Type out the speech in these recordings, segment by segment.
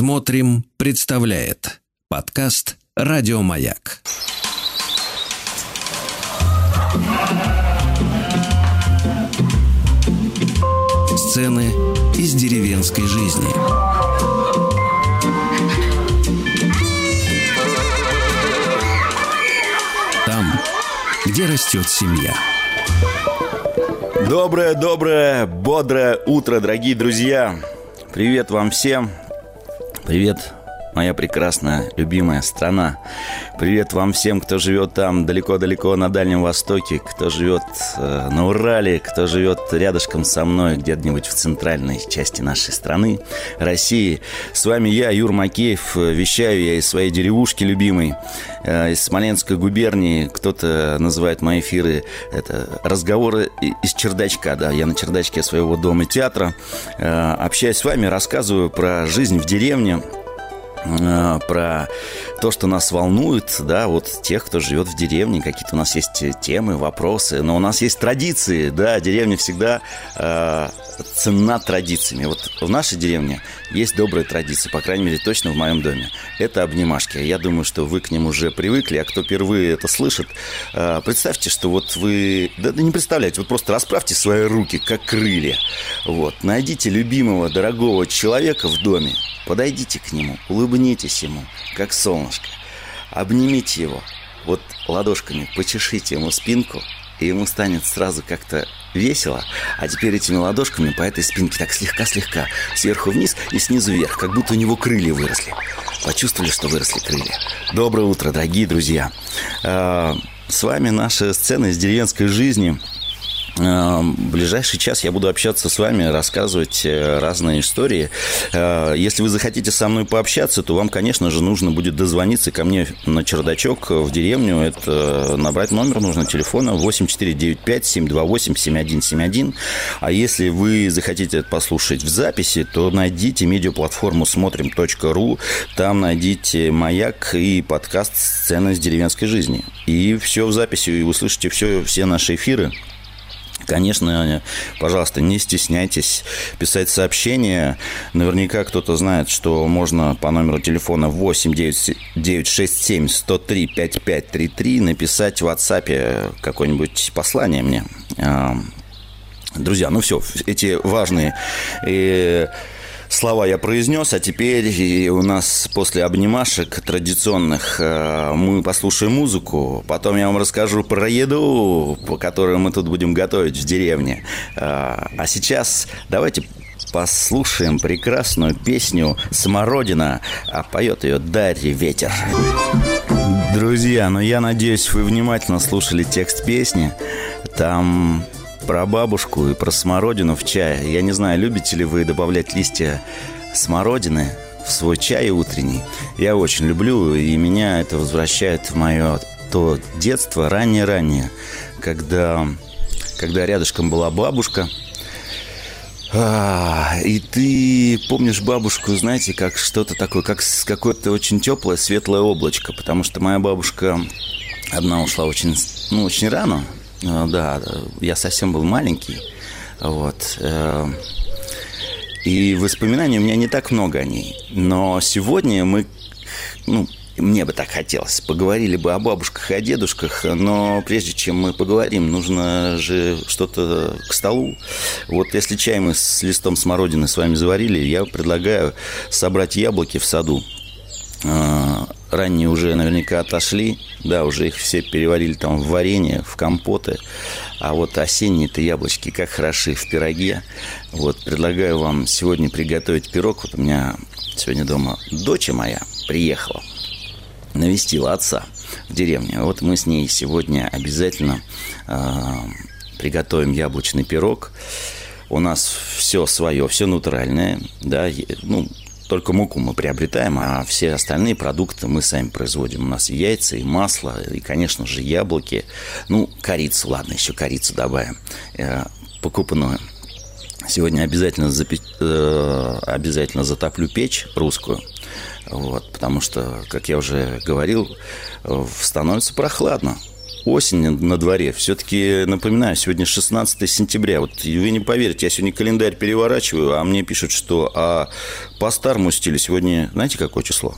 Смотрим, представляет подкаст Радиомаяк. Сцены из деревенской жизни. Там, где растет семья. Доброе, доброе, бодрое утро, дорогие друзья. Привет вам всем. Привет, моя прекрасная, любимая страна. Привет вам всем, кто живет там далеко-далеко на Дальнем Востоке, кто живет э, на Урале, кто живет рядышком со мной, где-нибудь в центральной части нашей страны, России. С вами я, Юр Макеев, вещаю я из своей деревушки любимой, э, из Смоленской губернии. Кто-то называет мои эфиры это разговоры из чердачка, да, я на чердачке своего дома театра. Э, общаюсь с вами, рассказываю про жизнь в деревне, Э, про то, что нас волнует, да, вот тех, кто живет в деревне, какие-то у нас есть темы, вопросы, но у нас есть традиции, да, деревня всегда э, ценна традициями. Вот в нашей деревне есть добрые традиции, по крайней мере, точно в моем доме. Это обнимашки. Я думаю, что вы к ним уже привыкли, а кто впервые это слышит, э, представьте, что вот вы, да, да не представляете, вот просто расправьте свои руки, как крылья, вот, найдите любимого, дорогого человека в доме, Подойдите к нему, улыбнитесь ему, как солнышко. Обнимите его, вот ладошками почешите ему спинку, и ему станет сразу как-то весело. А теперь этими ладошками по этой спинке так слегка-слегка, сверху вниз и снизу вверх, как будто у него крылья выросли. Почувствовали, что выросли крылья. Доброе утро, дорогие друзья. А, с вами наша сцена из деревенской жизни – в ближайший час я буду общаться с вами, рассказывать э, разные истории. Э, если вы захотите со мной пообщаться, то вам, конечно же, нужно будет дозвониться ко мне на чердачок в деревню. Это набрать номер нужно телефона 8495-728-7171. А если вы захотите это послушать в записи, то найдите медиаплатформу смотрим.ру. Там найдите «Маяк» и подкаст «Сцена из деревенской жизни». И все в записи, и услышите все, все наши эфиры. Конечно, пожалуйста, не стесняйтесь писать сообщения. Наверняка кто-то знает, что можно по номеру телефона 8 967 103 5533 написать в WhatsApp какое-нибудь послание мне. Друзья, ну все, эти важные и слова я произнес, а теперь у нас после обнимашек традиционных э, мы послушаем музыку, потом я вам расскажу про еду, по которой мы тут будем готовить в деревне. Э, а сейчас давайте послушаем прекрасную песню «Смородина», а поет ее Дарья Ветер. Друзья, ну я надеюсь, вы внимательно слушали текст песни. Там про бабушку и про смородину в чае. Я не знаю, любите ли вы добавлять листья смородины в свой чай утренний. Я очень люблю, и меня это возвращает в мое то детство, раннее-раннее, когда, когда рядышком была бабушка, а, и ты помнишь бабушку, знаете, как что-то такое, как какое-то очень теплое, светлое облачко, потому что моя бабушка одна ушла очень, ну, очень рано, да, я совсем был маленький. Вот. Э, и воспоминаний у меня не так много о ней. Но сегодня мы, ну, мне бы так хотелось, поговорили бы о бабушках и о дедушках, но прежде чем мы поговорим, нужно же что-то к столу. Вот если чай мы с листом смородины с вами заварили, я предлагаю собрать яблоки в саду, а, ранние уже наверняка отошли, да, уже их все переварили там в варенье, в компоты, а вот осенние-то яблочки как хороши в пироге. Вот, предлагаю вам сегодня приготовить пирог. Вот у меня сегодня дома дочь моя приехала, навестила отца в деревне. Вот мы с ней сегодня обязательно э, приготовим яблочный пирог. У нас все свое, все натуральное, да, ну, только муку мы приобретаем, а все остальные продукты мы сами производим. У нас и яйца, и масло, и, конечно же, яблоки. Ну, корицу, ладно, еще корицу добавим. Э, покупную. Сегодня обязательно, запи... э, обязательно затоплю печь русскую. Вот, потому что, как я уже говорил, становится прохладно. Осень на дворе. Все-таки, напоминаю, сегодня 16 сентября. Вот вы не поверите, я сегодня календарь переворачиваю, а мне пишут, что а по старому стилю сегодня, знаете, какое число?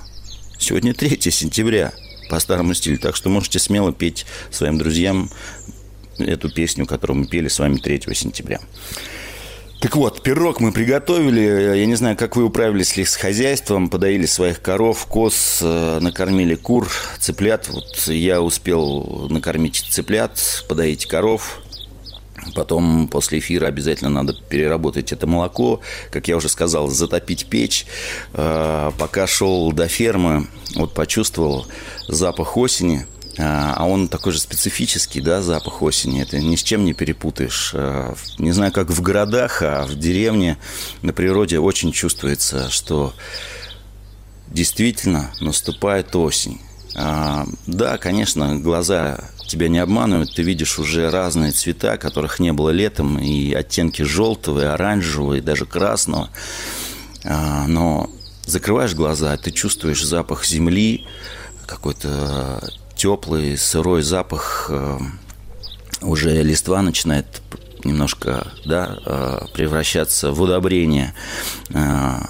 Сегодня 3 сентября по старому стилю. Так что можете смело петь своим друзьям эту песню, которую мы пели с вами 3 сентября. Так вот, пирог мы приготовили. Я не знаю, как вы управились ли с хозяйством, подоили своих коров, коз, э, накормили кур, цыплят. Вот я успел накормить цыплят, подоить коров. Потом после эфира обязательно надо переработать это молоко. Как я уже сказал, затопить печь. Э, пока шел до фермы, вот почувствовал запах осени – а, а он такой же специфический, да, запах осени. Это ни с чем не перепутаешь. А, не знаю, как в городах, а в деревне, на природе очень чувствуется, что действительно наступает осень. А, да, конечно, глаза тебя не обманывают. Ты видишь уже разные цвета, которых не было летом, и оттенки желтого, и оранжевого, и даже красного. Но закрываешь глаза, ты чувствуешь запах земли, какой-то теплый, сырой запах, э, уже листва начинает немножко да, э, превращаться в удобрение. Э,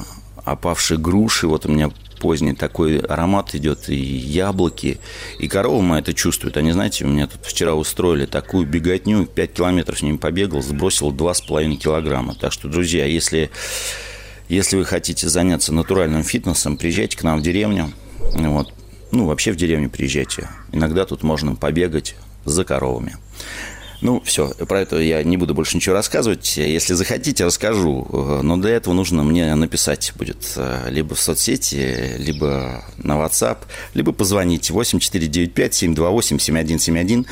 опавшие груши, вот у меня поздний такой аромат идет, и яблоки, и коровы мы это чувствуют. Они, знаете, у меня тут вчера устроили такую беготню, 5 километров с ними побегал, сбросил 2,5 килограмма. Так что, друзья, если, если вы хотите заняться натуральным фитнесом, приезжайте к нам в деревню, вот, ну, вообще в деревню приезжайте. Иногда тут можно побегать за коровами. Ну, все, про это я не буду больше ничего рассказывать. Если захотите, расскажу. Но для этого нужно мне написать будет э, либо в соцсети, либо на WhatsApp, либо позвонить 8495-728-7171,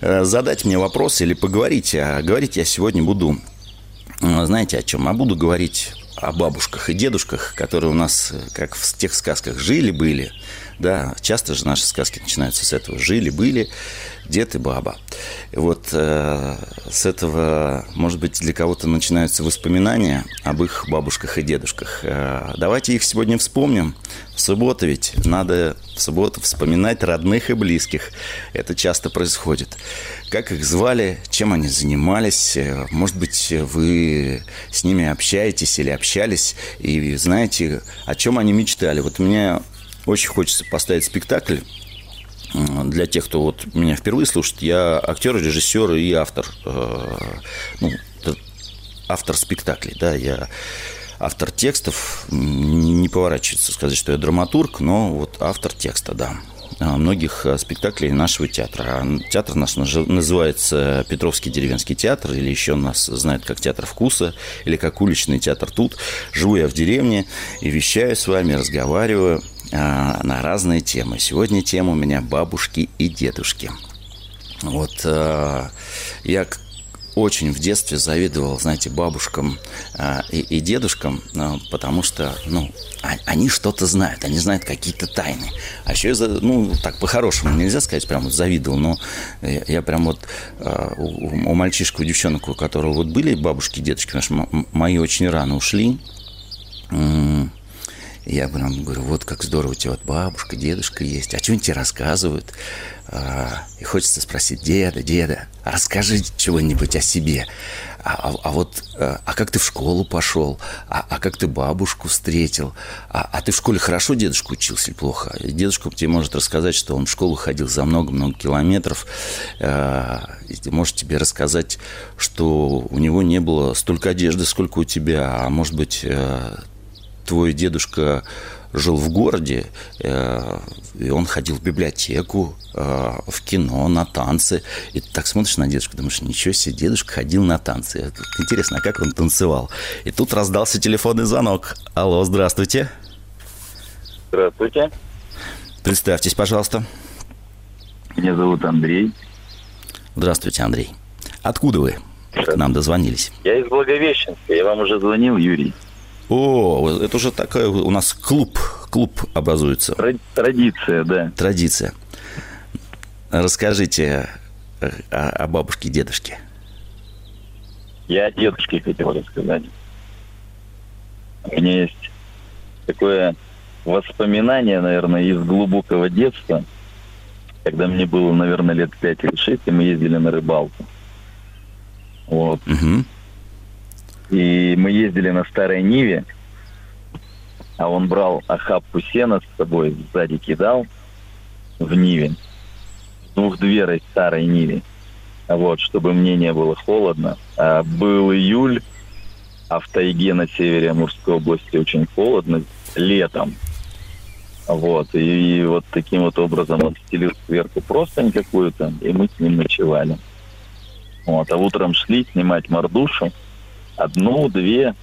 э, задать мне вопрос или поговорить. А говорить я сегодня буду, э, знаете о чем? А буду говорить о бабушках и дедушках, которые у нас, как в тех сказках, жили-были – да, часто же наши сказки начинаются с этого. Жили-были дед и баба. И вот э, с этого, может быть, для кого-то начинаются воспоминания об их бабушках и дедушках. Э, давайте их сегодня вспомним. В субботу ведь надо в субботу вспоминать родных и близких. Это часто происходит. Как их звали, чем они занимались. Э, может быть, вы с ними общаетесь или общались и знаете, о чем они мечтали. Вот у меня очень хочется поставить спектакль. Для тех, кто вот меня впервые слушает, я актер, режиссер и автор. Э, ну, автор спектаклей, да, я автор текстов, не поворачивается сказать, что я драматург, но вот автор текста, да, многих э, спектаклей нашего театра. Театр наш называется Петровский деревенский театр, или еще нас знают как театр вкуса, или как уличный театр тут. Живу я в деревне и вещаю с вами, разговариваю. А, на разные темы. Сегодня тема у меня бабушки и дедушки. Вот а, я очень в детстве завидовал, знаете, бабушкам э, и, и дедушкам, э, потому что, ну, а, они что-то знают, они знают какие-то тайны. А еще ну, так по-хорошему нельзя сказать, прям вот завидовал, но я, я прям вот э, у, у мальчишка, у девчонок, у которого вот были бабушки и дедушки, наши мои очень рано ушли, я прям говорю, вот как здорово у тебя вот бабушка, дедушка есть. А что они тебе рассказывают? А, и хочется спросить, деда, деда, расскажи чего-нибудь о себе. А, а, а вот, а, а как ты в школу пошел? А, а как ты бабушку встретил? А, а ты в школе хорошо дедушку учился или плохо? И дедушка тебе может рассказать, что он в школу ходил за много-много километров. А, и может тебе рассказать, что у него не было столько одежды, сколько у тебя. А может быть, а, твой дедушка жил в городе, э, и он ходил в библиотеку, э, в кино, на танцы. И ты так смотришь на дедушку, думаешь, ничего себе, дедушка ходил на танцы. Интересно, а как он танцевал? И тут раздался телефонный звонок. Алло, здравствуйте. Здравствуйте. Представьтесь, пожалуйста. Меня зовут Андрей. Здравствуйте, Андрей. Откуда вы к нам дозвонились? Я из Благовещенска. Я вам уже звонил, Юрий. О, это уже такая у нас клуб, клуб образуется. Традиция, да. Традиция. Расскажите э, о, о бабушке и дедушке. Я о дедушке хотел рассказать. У меня есть такое воспоминание, наверное, из глубокого детства. когда мне было, наверное, лет 5 или 6, и мы ездили на рыбалку. Вот. Мгм. И мы ездили на старой Ниве, а он брал охапку сена с собой, сзади кидал в Ниве, двухдверой старой Ниве, вот, чтобы мне не было холодно. А был июль, а в тайге на севере Амурской области очень холодно летом. Вот, и, вот таким вот образом он стелил сверху простынь какую-то, и мы с ним ночевали. Вот, а утром шли снимать мордушу, одну, две,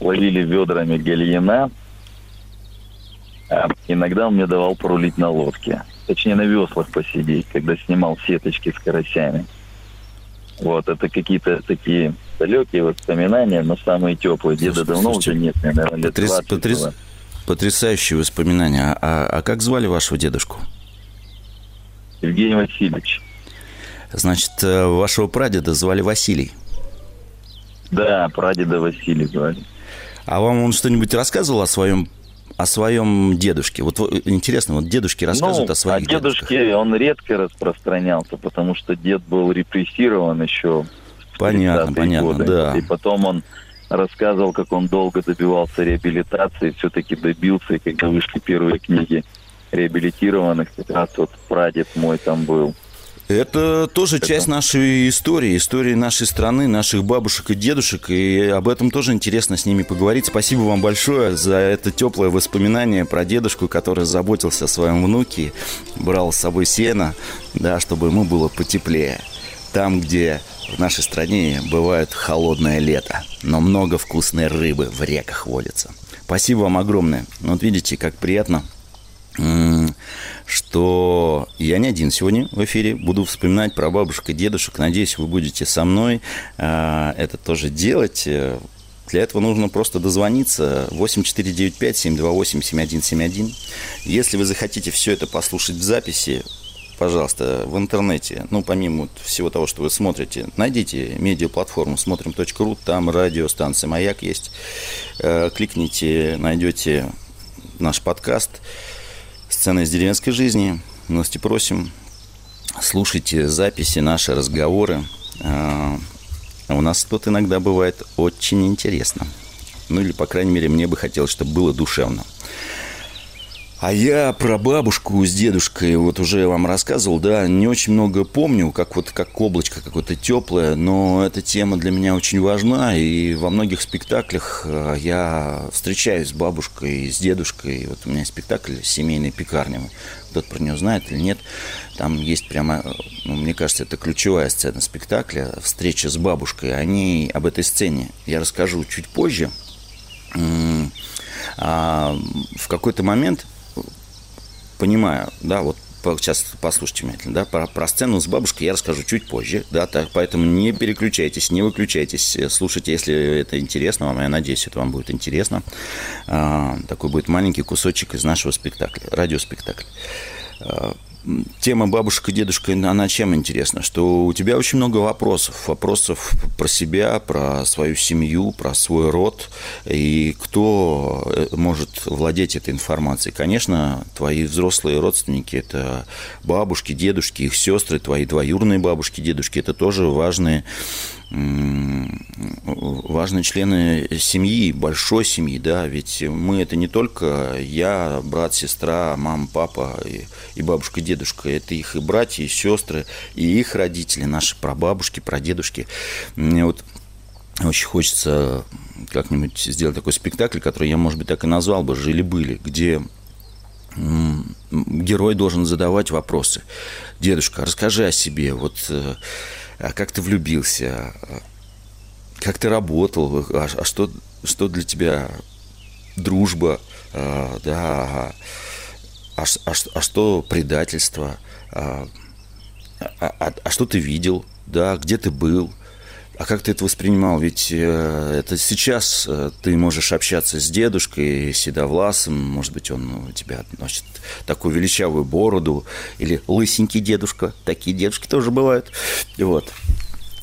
ловили ведрами гальяна. А иногда он мне давал порулить на лодке. Точнее, на веслах посидеть, когда снимал сеточки с карасями. Вот, это какие-то такие далекие воспоминания, но самые теплые. Деда Слушайте, давно слушайте, уже нет, мне, наверное, лет Потряс- 20 потряс- было. Потрясающие воспоминания. А, а- а как звали вашего дедушку? Евгений Васильевич. Значит, э, вашего прадеда звали Василий. Да, прадеда Василий звали. А вам он что-нибудь рассказывал о своем о своем дедушке? Вот интересно, вот дедушки рассказывают ну, о своих о дедушке он редко распространялся, потому что дед был репрессирован еще Понятно, 30-е понятно, годы. да. И потом он рассказывал, как он долго добивался реабилитации, все-таки добился, и когда вышли первые книги реабилитированных, как раз вот прадед мой там был. Это тоже часть нашей истории, истории нашей страны, наших бабушек и дедушек, и об этом тоже интересно с ними поговорить. Спасибо вам большое за это теплое воспоминание про дедушку, который заботился о своем внуке, брал с собой сено, да, чтобы ему было потеплее. Там, где в нашей стране бывает холодное лето, но много вкусной рыбы в реках водится. Спасибо вам огромное. Ну, Вот видите, как приятно что я не один сегодня в эфире. Буду вспоминать про бабушек и дедушек. Надеюсь, вы будете со мной а, это тоже делать. Э, Для этого нужно просто дозвониться 8495-728-7171. Если вы захотите все это послушать в записи, пожалуйста, в интернете, ну, помимо всего того, что вы смотрите, найдите медиаплатформу смотрим.ру, там радиостанция «Маяк» есть. Э, Кликните, найдете наш подкаст «Сцены из деревенской жизни». Милости просим. Слушайте записи, наши разговоры. А, У нас тут иногда бывает очень интересно. Ну или, по крайней мере, мне бы хотелось, чтобы было душевно. А я про бабушку с дедушкой вот уже вам рассказывал, да, не очень много помню, как вот как облачко какое-то теплое, но эта тема для меня очень важна, и во многих спектаклях э, я встречаюсь с бабушкой, с дедушкой. Вот у меня спектакль «Семейная пекарня», кто-то про нее знает или нет. Там есть прямо, ну, мне кажется, это ключевая сцена спектакля, встреча с бабушкой. О ней, об этой сцене я расскажу чуть позже. А в какой-то момент понимаю, да, вот сейчас послушайте внимательно, да, про, про сцену с бабушкой я расскажу чуть позже, да, так, поэтому не переключайтесь, не выключайтесь, э, слушайте, если это интересно вам, я надеюсь, это вам будет интересно. А, такой будет маленький кусочек из нашего спектакля, радиоспектакля. А, Тема бабушка дедушка, она чем интересна? Что у тебя очень много вопросов. Вопросов про себя, про свою семью, про свой род. И кто э, может владеть этой информацией? Конечно, твои взрослые родственники – это бабушки, дедушки, их сестры, твои двоюродные бабушки, дедушки – это тоже важные важные члены семьи, большой семьи, да, ведь мы это не только я, брат, сестра, мама, папа и, и бабушка, дедушка, это их и братья, и сестры, и их родители, наши прабабушки, прадедушки. Мне вот очень хочется как-нибудь сделать такой спектакль, который я, может быть, так и назвал бы «Жили-были», где герой должен задавать вопросы. Дедушка, расскажи о себе, вот э, а как ты влюбился, как ты работал, а, а что, что для тебя дружба, а, да, а, а а что предательство, а, а- а- а что ты видел, да, где ты был, а как ты это воспринимал? Ведь э, это сейчас э, ты можешь общаться с дедушкой Седовласом, может быть, он у тебя носит такую величавую бороду, или лысенький дедушка, такие дедушки тоже бывают. Вот.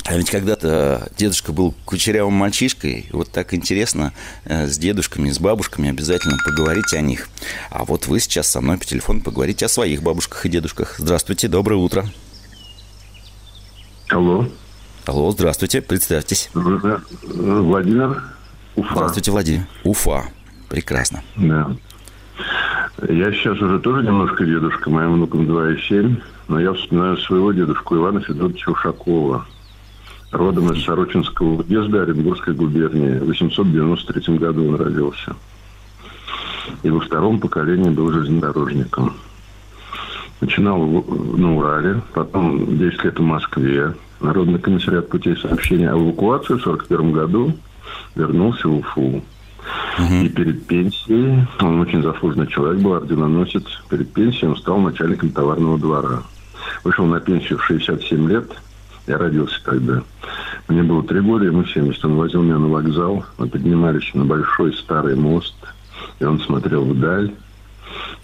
А ведь когда-то дедушка был кучерявым мальчишкой. Вот так интересно э, с дедушками, с бабушками обязательно поговорить о них. А вот вы сейчас со мной по телефону поговорите о своих бабушках и дедушках. Здравствуйте, доброе утро. Алло. Алло, здравствуйте, представьтесь. Владимир, Уфа. Здравствуйте, Владимир. Уфа. Прекрасно. Да. Я сейчас уже тоже немножко дедушка, моим внукам 2,7, но я вспоминаю своего дедушку Ивана Федоровича Ушакова, родом из Сорочинского уезда Оренбургской губернии. В 893 году он родился. И во втором поколении был железнодорожником. Начинал на Урале, потом 10 лет в Москве, Народный комиссариат путей сообщения о эвакуации в 1941 году вернулся в Уфу. Угу. И перед пенсией, он очень заслуженный человек был, орденоносец, перед пенсией он стал начальником товарного двора. Вышел на пенсию в 67 лет, я родился тогда. Мне было три года, ему 70. Он возил меня на вокзал, мы поднимались на большой старый мост, и он смотрел вдаль,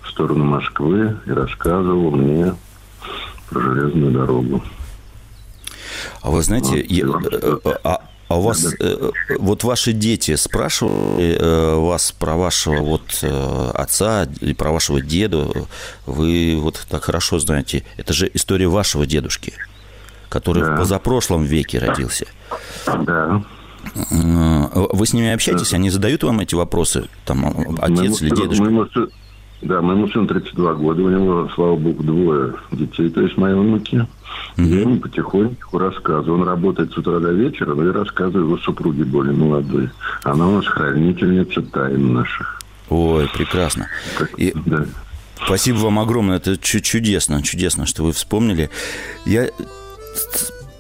в сторону Москвы, и рассказывал мне про железную дорогу. А вы знаете, вот, я, э, а, а у вас, э, вот ваши дети спрашивали э, вас про вашего вот э, отца и про вашего деда? Вы вот так хорошо знаете. Это же история вашего дедушки, который да. в позапрошлом веке родился. Да. Вы с ними общаетесь? Да. Они задают вам эти вопросы? Там отец моему, или дедушка? Моему, да, моему сыну 32 года, у него, слава богу, двое детей, то есть мои внуки. Mm-hmm. Я ему потихоньку рассказываю. Он работает с утра до вечера, но я рассказываю его супруге более молодой. Она у нас хранительница тайн наших. Ой, прекрасно. Так, И... да. Спасибо вам огромное. Это чудесно, чудесно, что вы вспомнили. Я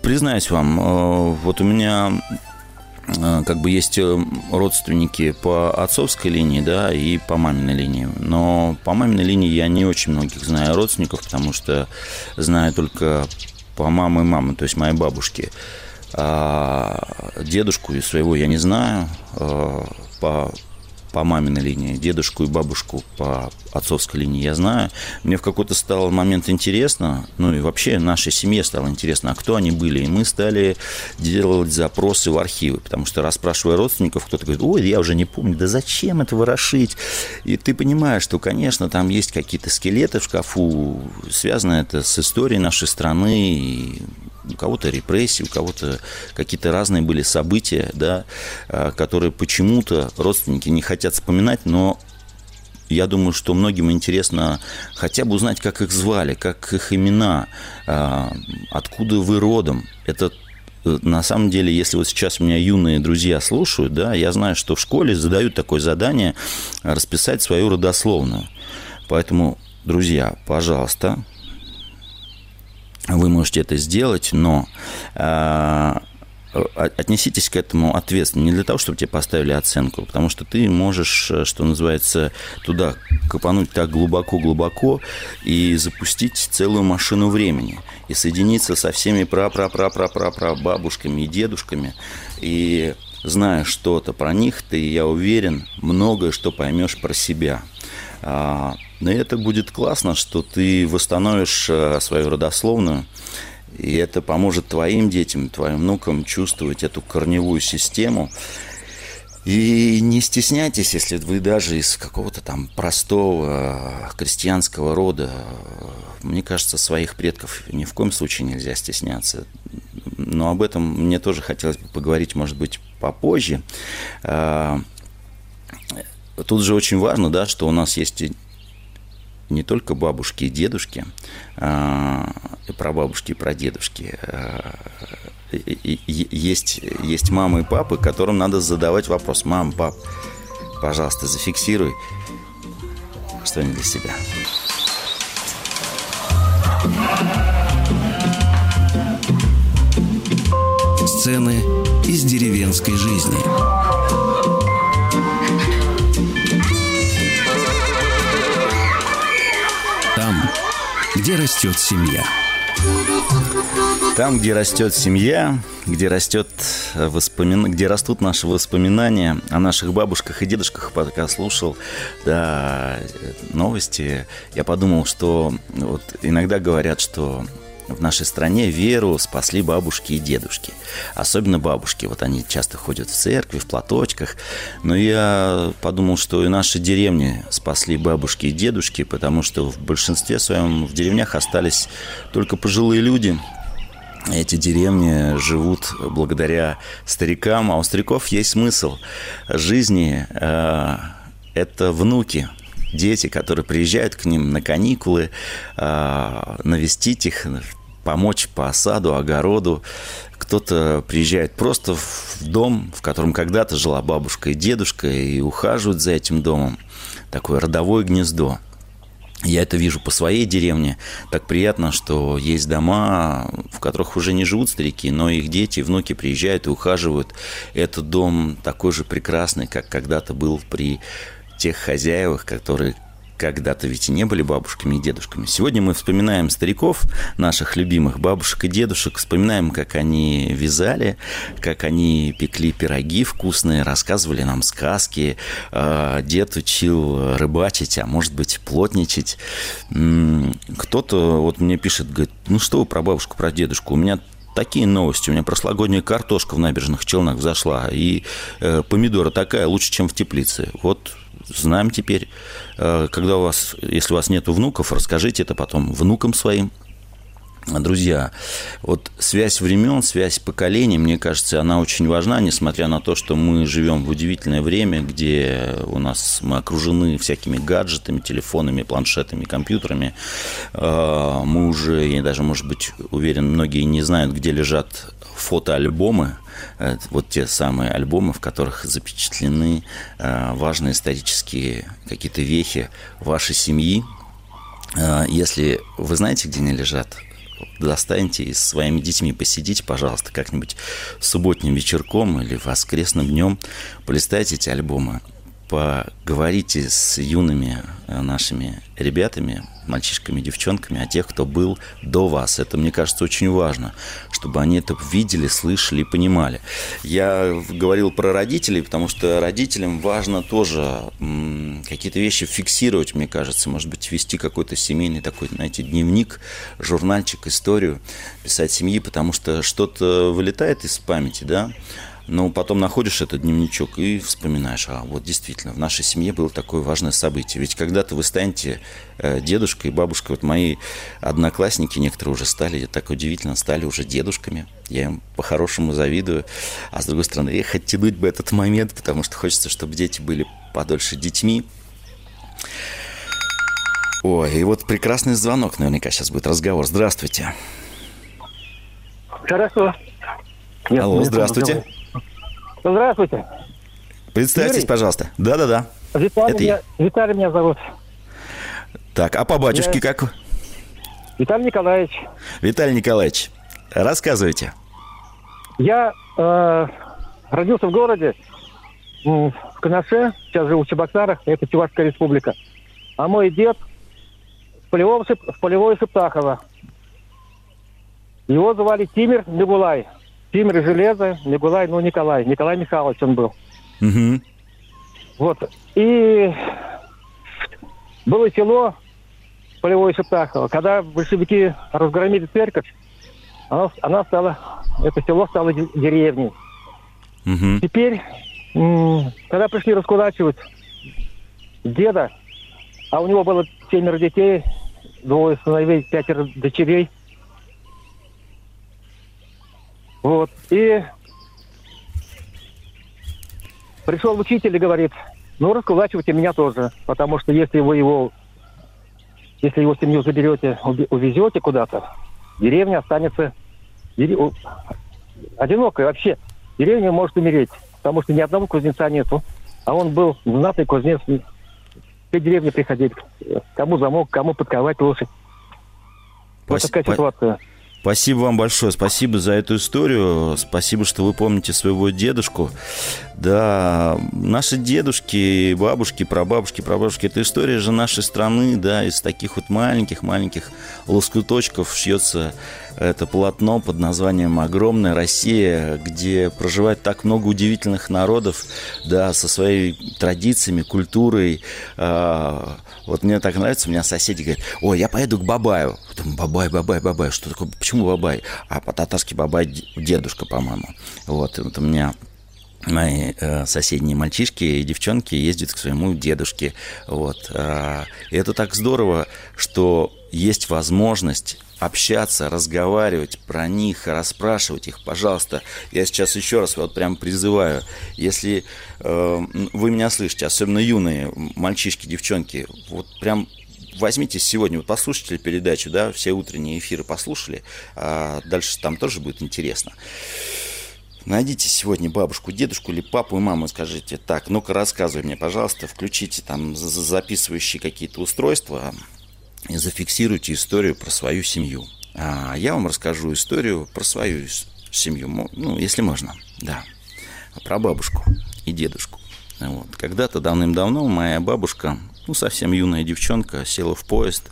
признаюсь вам, э, вот у меня Э, как бы есть э, родственники по отцовской линии, да, и по маминой линии. Но по маминой линии я не очень многих знаю родственников, потому что знаю только по мамы и мамы, то есть моей бабушки. А дедушку и своего я не знаю. По по маминой линии, дедушку и бабушку по отцовской линии я знаю. Мне в какой-то стал момент интересно, ну и вообще нашей семье стало интересно, а кто они были. И мы стали делать запросы в архивы, потому что расспрашивая родственников, кто-то говорит, ой, я уже не помню, да зачем это ворошить? И ты понимаешь, что, конечно, там есть какие-то скелеты в шкафу, связано это с историей нашей страны, и у кого-то репрессии, у кого-то какие-то разные были события, да, а, которые почему-то родственники не хотят вспоминать, но я думаю, что многим интересно хотя бы узнать, как их звали, как их имена, а, откуда вы родом. Это э, на самом деле, если вот сейчас меня юные друзья слушают, да, я знаю, что в школе задают такое задание расписать свою родословную. Поэтому, друзья, пожалуйста, вы можете это сделать, но э, отнеситесь к этому ответственно. Не для того, чтобы тебе поставили оценку, потому что ты можешь, что называется, туда копануть так глубоко-глубоко и запустить целую машину времени. И соединиться со всеми пра-пра-пра-пра-пра-пра бабушками и дедушками. И зная что-то про них, ты, я уверен, многое что поймешь про себя. Но это будет классно, что ты восстановишь э, свою родословную, и это поможет твоим детям, твоим внукам чувствовать эту корневую систему. И не стесняйтесь, если вы даже из какого-то там простого крестьянского рода. Мне кажется, своих предков ни в коем случае нельзя стесняться. Но об этом мне тоже хотелось бы поговорить, может быть, попозже. Тут же очень важно, да, что у нас есть не только бабушки и дедушки, а, и прабабушки и прадедушки. А, есть, есть мамы и папы, которым надо задавать вопрос. Мам, пап, пожалуйста, зафиксируй что-нибудь для себя. Сцены из деревенской жизни. Где растет семья. Там, где растет семья, где растет воспомин... где растут наши воспоминания о наших бабушках и дедушках, пока слушал да, новости, я подумал, что вот иногда говорят, что в нашей стране веру спасли бабушки и дедушки. Особенно бабушки. Вот они часто ходят в церкви, в платочках. Но я подумал, что и наши деревни спасли бабушки и дедушки, потому что в большинстве своем в деревнях остались только пожилые люди, эти деревни живут благодаря старикам, а у стариков есть смысл жизни. Э, это внуки, дети, которые приезжают к ним на каникулы, э, навестить их, помочь по саду, огороду. Кто-то приезжает просто в дом, в котором когда-то жила бабушка и дедушка, и ухаживают за этим домом. Такое родовое гнездо. Я это вижу по своей деревне. Так приятно, что есть дома, в которых уже не живут старики, но их дети, внуки приезжают и ухаживают. Этот дом такой же прекрасный, как когда-то был при тех хозяевах, которые когда-то ведь не были бабушками и дедушками. Сегодня мы вспоминаем стариков, наших любимых бабушек и дедушек, вспоминаем, как они вязали, как они пекли пироги вкусные, рассказывали нам сказки. А, дед учил рыбачить, а может быть плотничать. Кто-то вот мне пишет, говорит, ну что вы про бабушку, про дедушку? У меня такие новости. У меня прошлогодняя картошка в набережных Челнах взошла, и э, помидора такая лучше, чем в теплице. Вот знаем теперь. Э, когда у вас, если у вас нет внуков, расскажите это потом внукам своим. Друзья, вот связь времен, связь поколений, мне кажется, она очень важна, несмотря на то, что мы живем в удивительное время, где у нас мы окружены всякими гаджетами, телефонами, планшетами, компьютерами. Э, мы уже, я даже, может быть, уверен, многие не знают, где лежат фотоальбомы, э, вот те самые альбомы, в которых запечатлены э, важные исторические какие-то вехи вашей семьи. Э, если вы знаете, где они лежат, достаньте и с своими детьми посидите, пожалуйста, как-нибудь субботним вечерком или воскресным днем, полистайте эти альбомы поговорите с юными э, нашими ребятами, мальчишками, девчонками, о тех, кто был до вас. Это, мне кажется, очень важно, чтобы они это видели, слышали и понимали. Я говорил про родителей, потому что родителям важно тоже какие-то вещи фиксировать, мне кажется. Может быть, вести какой-то семейный такой, знаете, дневник, журнальчик, историю, писать семьи, потому что что-то вылетает из памяти, да, но потом находишь этот дневничок и вспоминаешь, а вот действительно, в нашей семье было такое важное событие. Ведь когда-то вы станете э, дедушкой и бабушкой, вот мои одноклассники, некоторые уже стали, так удивительно, стали уже дедушками. Я им по-хорошему завидую. А с другой стороны, я оттянуть бы этот момент, потому что хочется, чтобы дети были подольше детьми. Ой, и вот прекрасный звонок наверняка сейчас будет разговор. Здравствуйте. Хорошо. Алло, здравствуйте. Здравствуйте. Представьтесь, Юрий? пожалуйста. Да-да-да. Виталий, Это меня, Виталий меня зовут. Так, а по батюшке Я- как? Виталий Николаевич. Виталий Николаевич, рассказывайте. Я э, родился в городе, в Канаше, сейчас живу в Чебоксарах, это Чувашская республика. А мой дед в полевом, в полевой Шептахово. Его звали Тимир Мигулай. Тимир Железо, Мигулай, ну, Николай. Николай Михайлович он был. Мгм. Вот. И было село Полевое Шептахово. Когда большевики разгромили церковь, она, она стала, это село стало де- деревней. Мгм. Теперь, когда пришли раскулачивать деда, а у него было семеро детей, двое сыновей, пятеро дочерей. Вот. И пришел учитель и говорит, ну, раскулачивайте меня тоже, потому что если вы его, если его семью заберете, увезете куда-то, деревня останется дере- у- одинокой вообще. Деревня может умереть, потому что ни одного кузнеца нету. А он был знатный кузнец. Все деревни приходили. Кому замок, кому подковать лошадь. Вот такая ситуация. Спасибо вам большое, спасибо за эту историю, спасибо, что вы помните своего дедушку. Да, наши дедушки, бабушки, прабабушки, прабабушки, это история же нашей страны, да, из таких вот маленьких-маленьких лоскуточков шьется это полотно под названием «Огромная Россия», где проживает так много удивительных народов, да, со своими традициями, культурой. А, Вот мне так нравится, у меня соседи говорят, ой, я поеду к Бабаю. думаю, бабай, бабай, бабай, что такое, почему бабай? А по-татарски бабай дедушка, по-моему. Вот, вот у меня мои э, соседние мальчишки и девчонки ездят к своему дедушке. Вот. Э, и это так здорово, что есть возможность общаться, разговаривать про них, расспрашивать их, пожалуйста. Я сейчас еще раз вот прям призываю, если э, вы меня слышите, особенно юные мальчишки, девчонки, вот прям возьмите сегодня, вот послушайте передачу, да, все утренние эфиры послушали, а дальше там тоже будет интересно. Найдите сегодня бабушку, дедушку или папу и маму, скажите, так, ну-ка рассказывай мне, пожалуйста, включите там записывающие какие-то устройства и зафиксируйте историю про свою семью. А я вам расскажу историю про свою семью, ну, если можно, да, про бабушку и дедушку. Вот. Когда-то давным-давно моя бабушка, ну, совсем юная девчонка, села в поезд,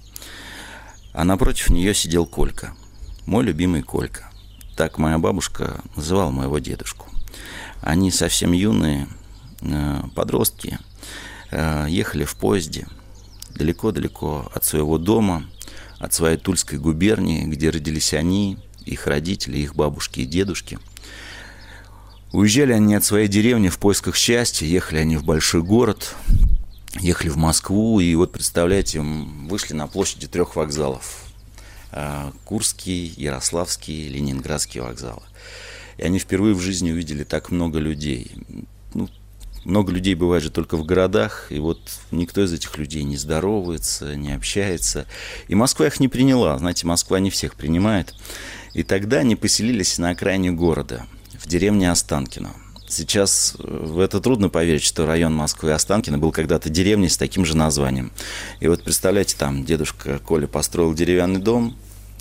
а напротив нее сидел Колька, мой любимый Колька. Так моя бабушка называла моего дедушку. Они совсем юные э, подростки, э, ехали в поезде далеко-далеко от своего дома, от своей Тульской губернии, где родились они, их родители, их бабушки и дедушки. Уезжали они от своей деревни в поисках счастья, ехали они в большой город, ехали в Москву, и вот, представляете, вышли на площади трех вокзалов. А, Курский, Ярославский, Ленинградский вокзалы. И они впервые в жизни увидели так много людей. Ну, много людей бывает же только в городах, и вот никто из этих людей не здоровается, не общается. И Москва их не приняла. Знаете, Москва не всех принимает. И тогда они поселились на окраине города, в деревне Останкино. Сейчас э, в это трудно поверить, что район Москвы Останкино был когда-то деревней с таким же названием. И вот представляете, там дедушка Коля построил деревянный дом,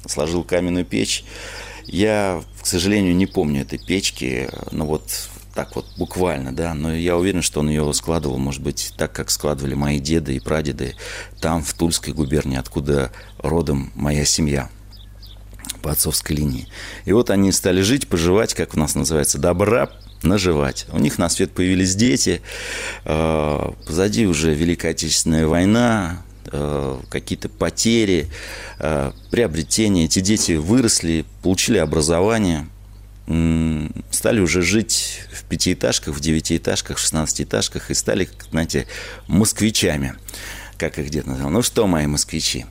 сложил каменную печь. Я, к сожалению, не помню этой печки, но вот так вот буквально, да, но я уверен, что он ее складывал, может быть, так, как складывали мои деды и прадеды там, в Тульской губернии, откуда родом моя семья по отцовской линии. И вот они стали жить, поживать, как у нас называется, добра наживать. У них на свет появились дети, э, позади уже Великая Отечественная война, э, какие-то потери, э, приобретения. Эти дети выросли, получили образование, стали уже жить в пятиэтажках, в девятиэтажках, в шестнадцатиэтажках и стали, знаете, москвичами как их дед назвал. Ну что, мои москвичи,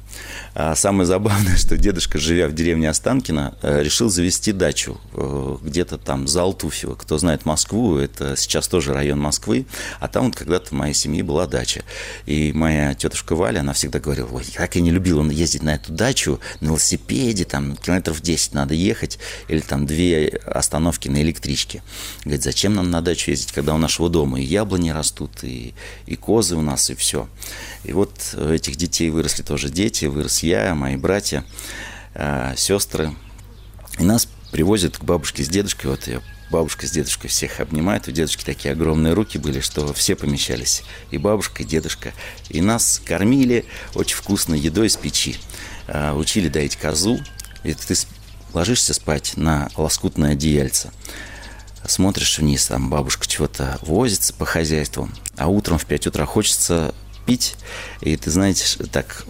а самое забавное, что дедушка, живя в деревне Останкино, э, решил завести дачу э, где-то там за Алтуфьево. Кто знает Москву, это сейчас тоже район Москвы, а там вот когда-то в моей семье была дача. И моя тетушка Валя, она всегда говорила, ой, как я не любила ездить на эту дачу на велосипеде, там километров 10 надо ехать, или там две остановки на электричке. Говорит, зачем нам на дачу ездить, когда у нашего дома и яблони растут, и, и козы у нас, и все. И вот этих детей выросли тоже дети, вырос я, мои братья, э, сестры. И нас привозят к бабушке с дедушкой. Вот я бабушка с дедушкой всех обнимают. У дедушки такие огромные руки были, что все помещались. И бабушка, и дедушка. И нас кормили очень вкусной едой из печи. Э, учили доить козу. И ты ложишься спать на лоскутное одеяльце. Смотришь вниз, там бабушка чего-то возится по хозяйству. А утром в 5 утра хочется пить. И ты знаете, так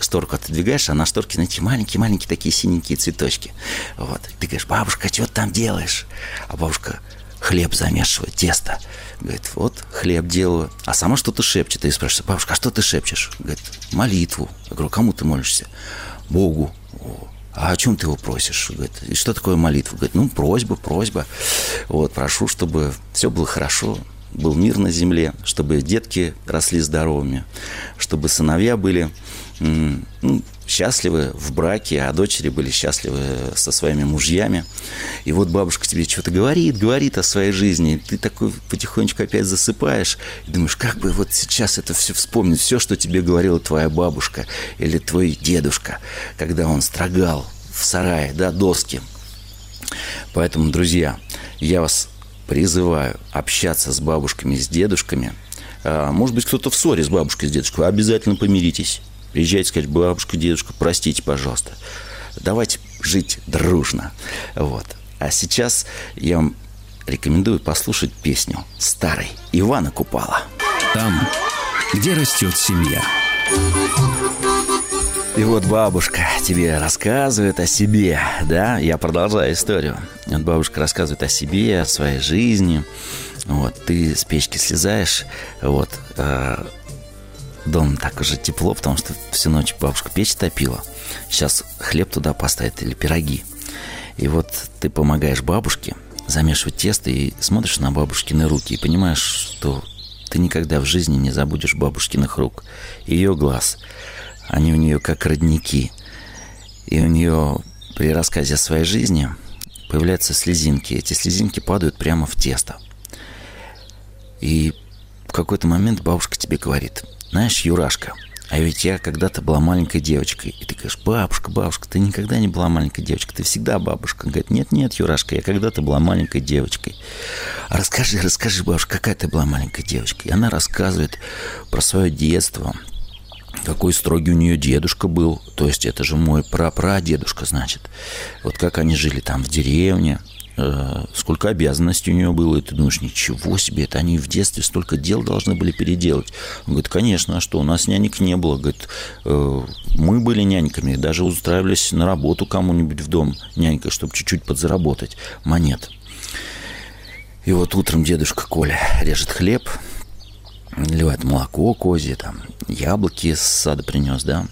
шторку отодвигаешь, а на шторке, знаете, маленькие-маленькие такие синенькие цветочки. Вот. Ты говоришь, бабушка, что ты там делаешь? А бабушка хлеб замешивает, тесто. Говорит, вот хлеб делаю. А сама что-то шепчет. И спрашивает, бабушка, а что ты шепчешь? Говорит, молитву. Я говорю, кому ты молишься? Богу. А о чем ты его просишь? Говорит, и что такое молитва? Говорит, ну, просьба, просьба. Вот, прошу, чтобы все было хорошо, был мир на земле, чтобы детки росли здоровыми, чтобы сыновья были ну, счастливы в браке, а дочери были счастливы со своими мужьями. И вот бабушка тебе что-то говорит, говорит о своей жизни, и ты такой потихонечку опять засыпаешь, и думаешь, как бы вот сейчас это все вспомнить, все, что тебе говорила твоя бабушка или твой дедушка, когда он строгал в сарае, да, доски. Поэтому, друзья, я вас призываю общаться с бабушками, с дедушками. А, может быть, кто-то в ссоре с бабушкой, с дедушкой. Обязательно помиритесь. Приезжайте, сказать, бабушка, дедушка, простите, пожалуйста. Давайте жить дружно. Вот. А сейчас я вам рекомендую послушать песню старой Ивана Купала. Там, где растет семья. И вот бабушка тебе рассказывает о себе, да? Я продолжаю историю. Вот бабушка рассказывает о себе, о своей жизни. Вот, ты с печки слезаешь, вот, э, дом так уже тепло, потому что всю ночь бабушка печь топила. Сейчас хлеб туда поставит или пироги. И вот ты помогаешь бабушке замешивать тесто и смотришь на бабушкины руки и понимаешь, что ты никогда в жизни не забудешь бабушкиных рук, ее глаз – они у нее как родники. И у нее при рассказе о своей жизни появляются слезинки. Эти слезинки падают прямо в тесто. И в какой-то момент бабушка тебе говорит, знаешь, Юрашка, а ведь я когда-то была маленькой девочкой. И ты говоришь, бабушка, бабушка, ты никогда не была маленькой девочкой, ты всегда бабушка. Он говорит, нет, нет, Юрашка, я когда-то была маленькой девочкой. А расскажи, расскажи, бабушка, какая ты была маленькой девочкой. И она рассказывает про свое детство, какой строгий у нее дедушка был. То есть это же мой прапрадедушка, значит. Вот как они жили там в деревне, сколько обязанностей у нее было, и ты думаешь, ничего себе, это они в детстве столько дел должны были переделать. Он говорит, конечно, а что, у нас нянек не было. Говорит, э, мы были няньками, даже устраивались на работу кому-нибудь в дом нянькой, чтобы чуть-чуть подзаработать монет. И вот утром дедушка Коля режет хлеб, наливает молоко козье, там, яблоки с сада принес, да,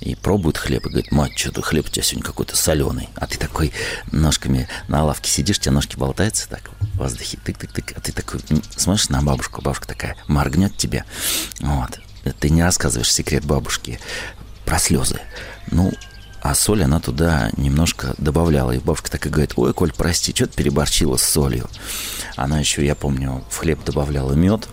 и пробует хлеб и говорит, мать, что-то хлеб у тебя сегодня какой-то соленый. А ты такой ножками на лавке сидишь, у тебя ножки болтаются так в воздухе, тык-тык-тык, а ты такой смотришь на бабушку, бабушка такая моргнет тебе, вот. Ты не рассказываешь секрет бабушки про слезы. Ну, а соль она туда немножко добавляла. И бабушка так и говорит, ой, Коль, прости, что ты переборщила с солью. Она еще, я помню, в хлеб добавляла мед,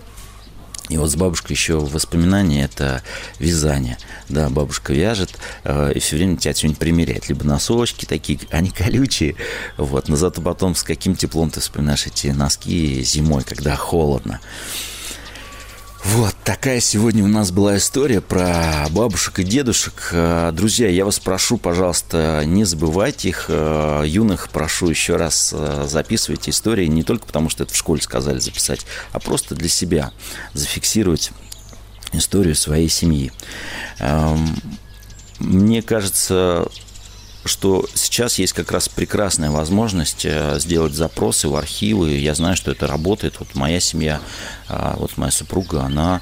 и вот с бабушкой еще воспоминания – это вязание. Да, бабушка вяжет э, и все время тебя что-нибудь примеряет. Либо носочки такие, они колючие, вот, но зато потом с каким теплом ты вспоминаешь эти носки зимой, когда холодно. Вот такая сегодня у нас была история про бабушек и дедушек. Э, друзья, я вас прошу, пожалуйста, не забывайте их. Э, юных прошу еще раз э, записывайте истории не только потому, что это в школе сказали записать, а просто для себя зафиксировать историю своей семьи. Эм, мне кажется, что сейчас есть как раз прекрасная возможность э, сделать запросы в архивы. Я знаю, что это работает. Вот моя семья, а, вот моя супруга, она,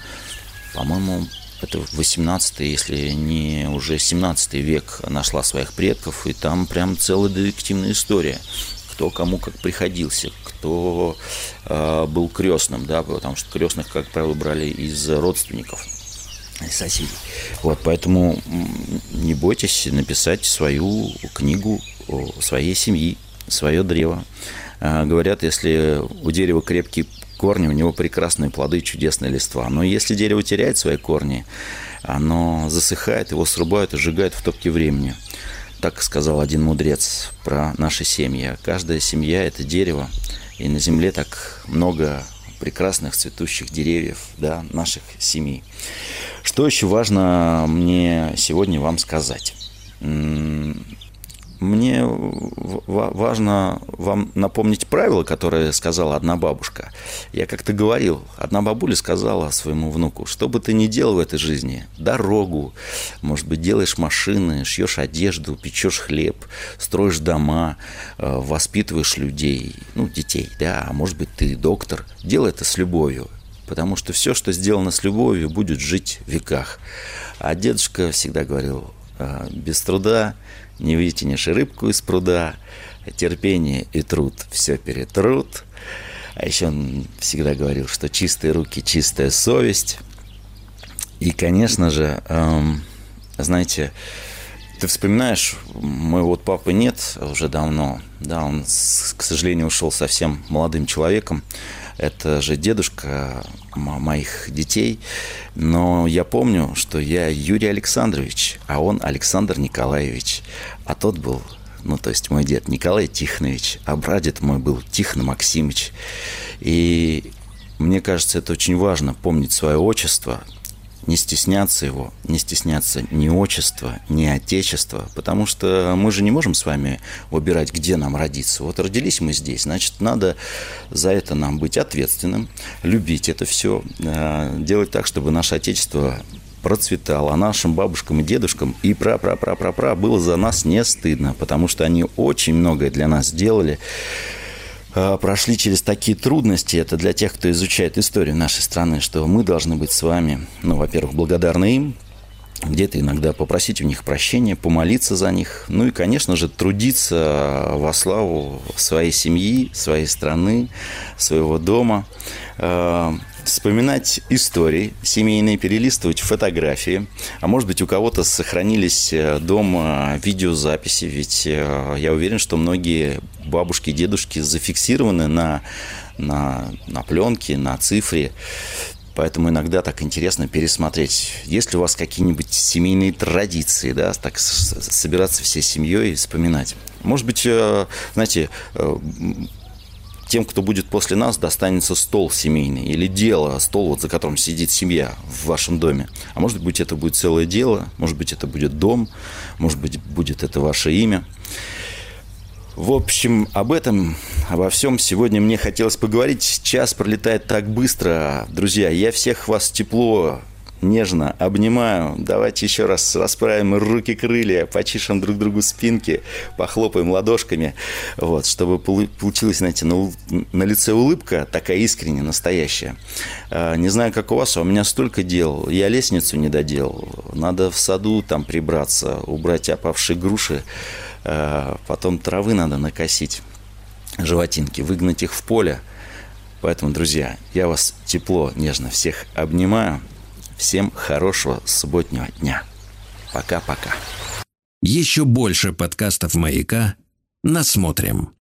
по-моему, это 18 если не уже 17 век нашла своих предков, и там прям целая детективная история. Кто кому как приходился, кто э, был крестным, да, потому что крестных, как правило, брали из родственников соседей. Вот, поэтому не бойтесь написать свою книгу своей семьи, свое древо. А, говорят, если у дерева крепкие корни, у него прекрасные плоды, чудесные листва. Но если дерево теряет свои корни, оно засыхает, его срубают и сжигают в топке времени. Так сказал один мудрец про наши семьи. Каждая семья – это дерево, и на земле так много прекрасных цветущих деревьев, да, наших семей. Что еще важно мне сегодня вам сказать? Мне важно вам напомнить правила, которые сказала одна бабушка. Я как-то говорил, одна бабуля сказала своему внуку, что бы ты ни делал в этой жизни, дорогу, может быть, делаешь машины, шьешь одежду, печешь хлеб, строишь дома, э, воспитываешь людей, ну, детей, да, а может быть, ты доктор, делай это с любовью потому что все, что сделано с любовью, будет жить в веках. А дедушка всегда говорил, «А, без труда не вытянешь рыбку из пруда, терпение и труд все перетрут. А еще он всегда говорил, что чистые руки, чистая совесть. И, конечно же, эм, знаете, ты вспоминаешь, моего вот папы нет уже давно, да, он, к сожалению, ушел совсем молодым человеком. Это же дедушка моих детей. Но я помню, что я Юрий Александрович, а он Александр Николаевич. А тот был ну, то есть мой дед Николай Тихонович, а прадед мой был Тихон Максимович. И мне кажется, это очень важно, помнить свое отчество, не стесняться его, не стесняться ни отчества, ни отечества, потому что мы же не можем с вами выбирать, где нам родиться. Вот родились мы здесь, значит, надо за это нам быть ответственным, любить это все, э, делать так, чтобы наше отечество процветал, а нашим бабушкам и дедушкам и пра-пра-пра-пра-пра было за нас не стыдно, потому что они очень многое для нас сделали прошли через такие трудности, это для тех, кто изучает историю нашей страны, что мы должны быть с вами, ну, во-первых, благодарны им, где-то иногда попросить у них прощения, помолиться за них, ну и, конечно же, трудиться во славу своей семьи, своей страны, своего дома, а, вспоминать истории семейные, перелистывать фотографии. А может быть, у кого-то сохранились э, дома видеозаписи, ведь э, я уверен, что многие бабушки и дедушки зафиксированы на, на, на пленке, на цифре. Поэтому иногда так интересно пересмотреть. Есть ли у вас какие-нибудь семейные традиции, да, так собираться всей семьей и вспоминать? Может быть, э, знаете, тем, кто будет после нас, достанется стол семейный или дело, стол, вот за которым сидит семья в вашем доме. А может быть, это будет целое дело, может быть, это будет дом, может быть, будет это ваше имя. В общем, об этом, обо всем сегодня мне хотелось поговорить. Час пролетает так быстро. Друзья, я всех вас тепло нежно обнимаю. Давайте еще раз расправим руки-крылья, почишем друг другу спинки, похлопаем ладошками, вот, чтобы получилась, знаете, на, на лице улыбка такая искренняя, настоящая. А, не знаю, как у вас, а у меня столько дел. Я лестницу не доделал. Надо в саду там прибраться, убрать опавшие груши. А, потом травы надо накосить, животинки, выгнать их в поле. Поэтому, друзья, я вас тепло, нежно всех обнимаю. Всем хорошего субботнего дня. Пока-пока. Еще больше подкастов «Маяка» насмотрим.